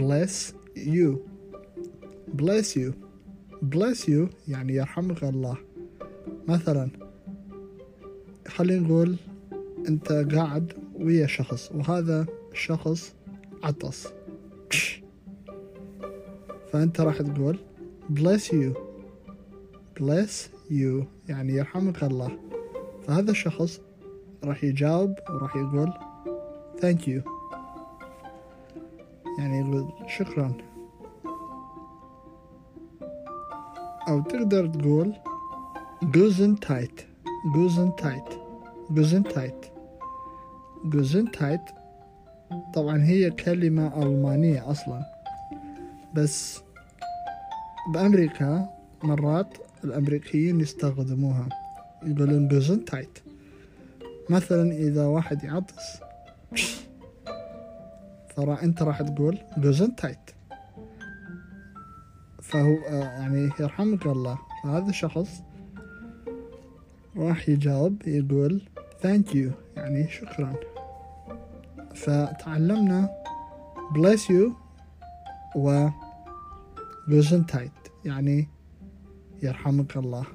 bless you. Bless you. Bless you يعني يرحمك الله. مثلا خلينا نقول أنت قاعد ويا شخص وهذا الشخص عطس. فأنت راح تقول bless you. Bless you يعني يرحمك الله. فهذا الشخص راح يجاوب وراح يقول thank you. يعني شكرا. أو تقدر تقول Gesundheit. Gesundheit. Gesundheit. Gesundheit طبعا هي كلمة ألمانية أصلا. بس بأمريكا مرات الأمريكيين يستخدموها. يقولون Gesundheit. مثلا إذا واحد يعطس. ترى أنت راح تقول Gesundheit فهو آه، يعني يرحمك الله فهذا الشخص راح يجاوب يقول thank you يعني شكرا. فتعلمنا bless you و Gesundheit يعني يرحمك الله.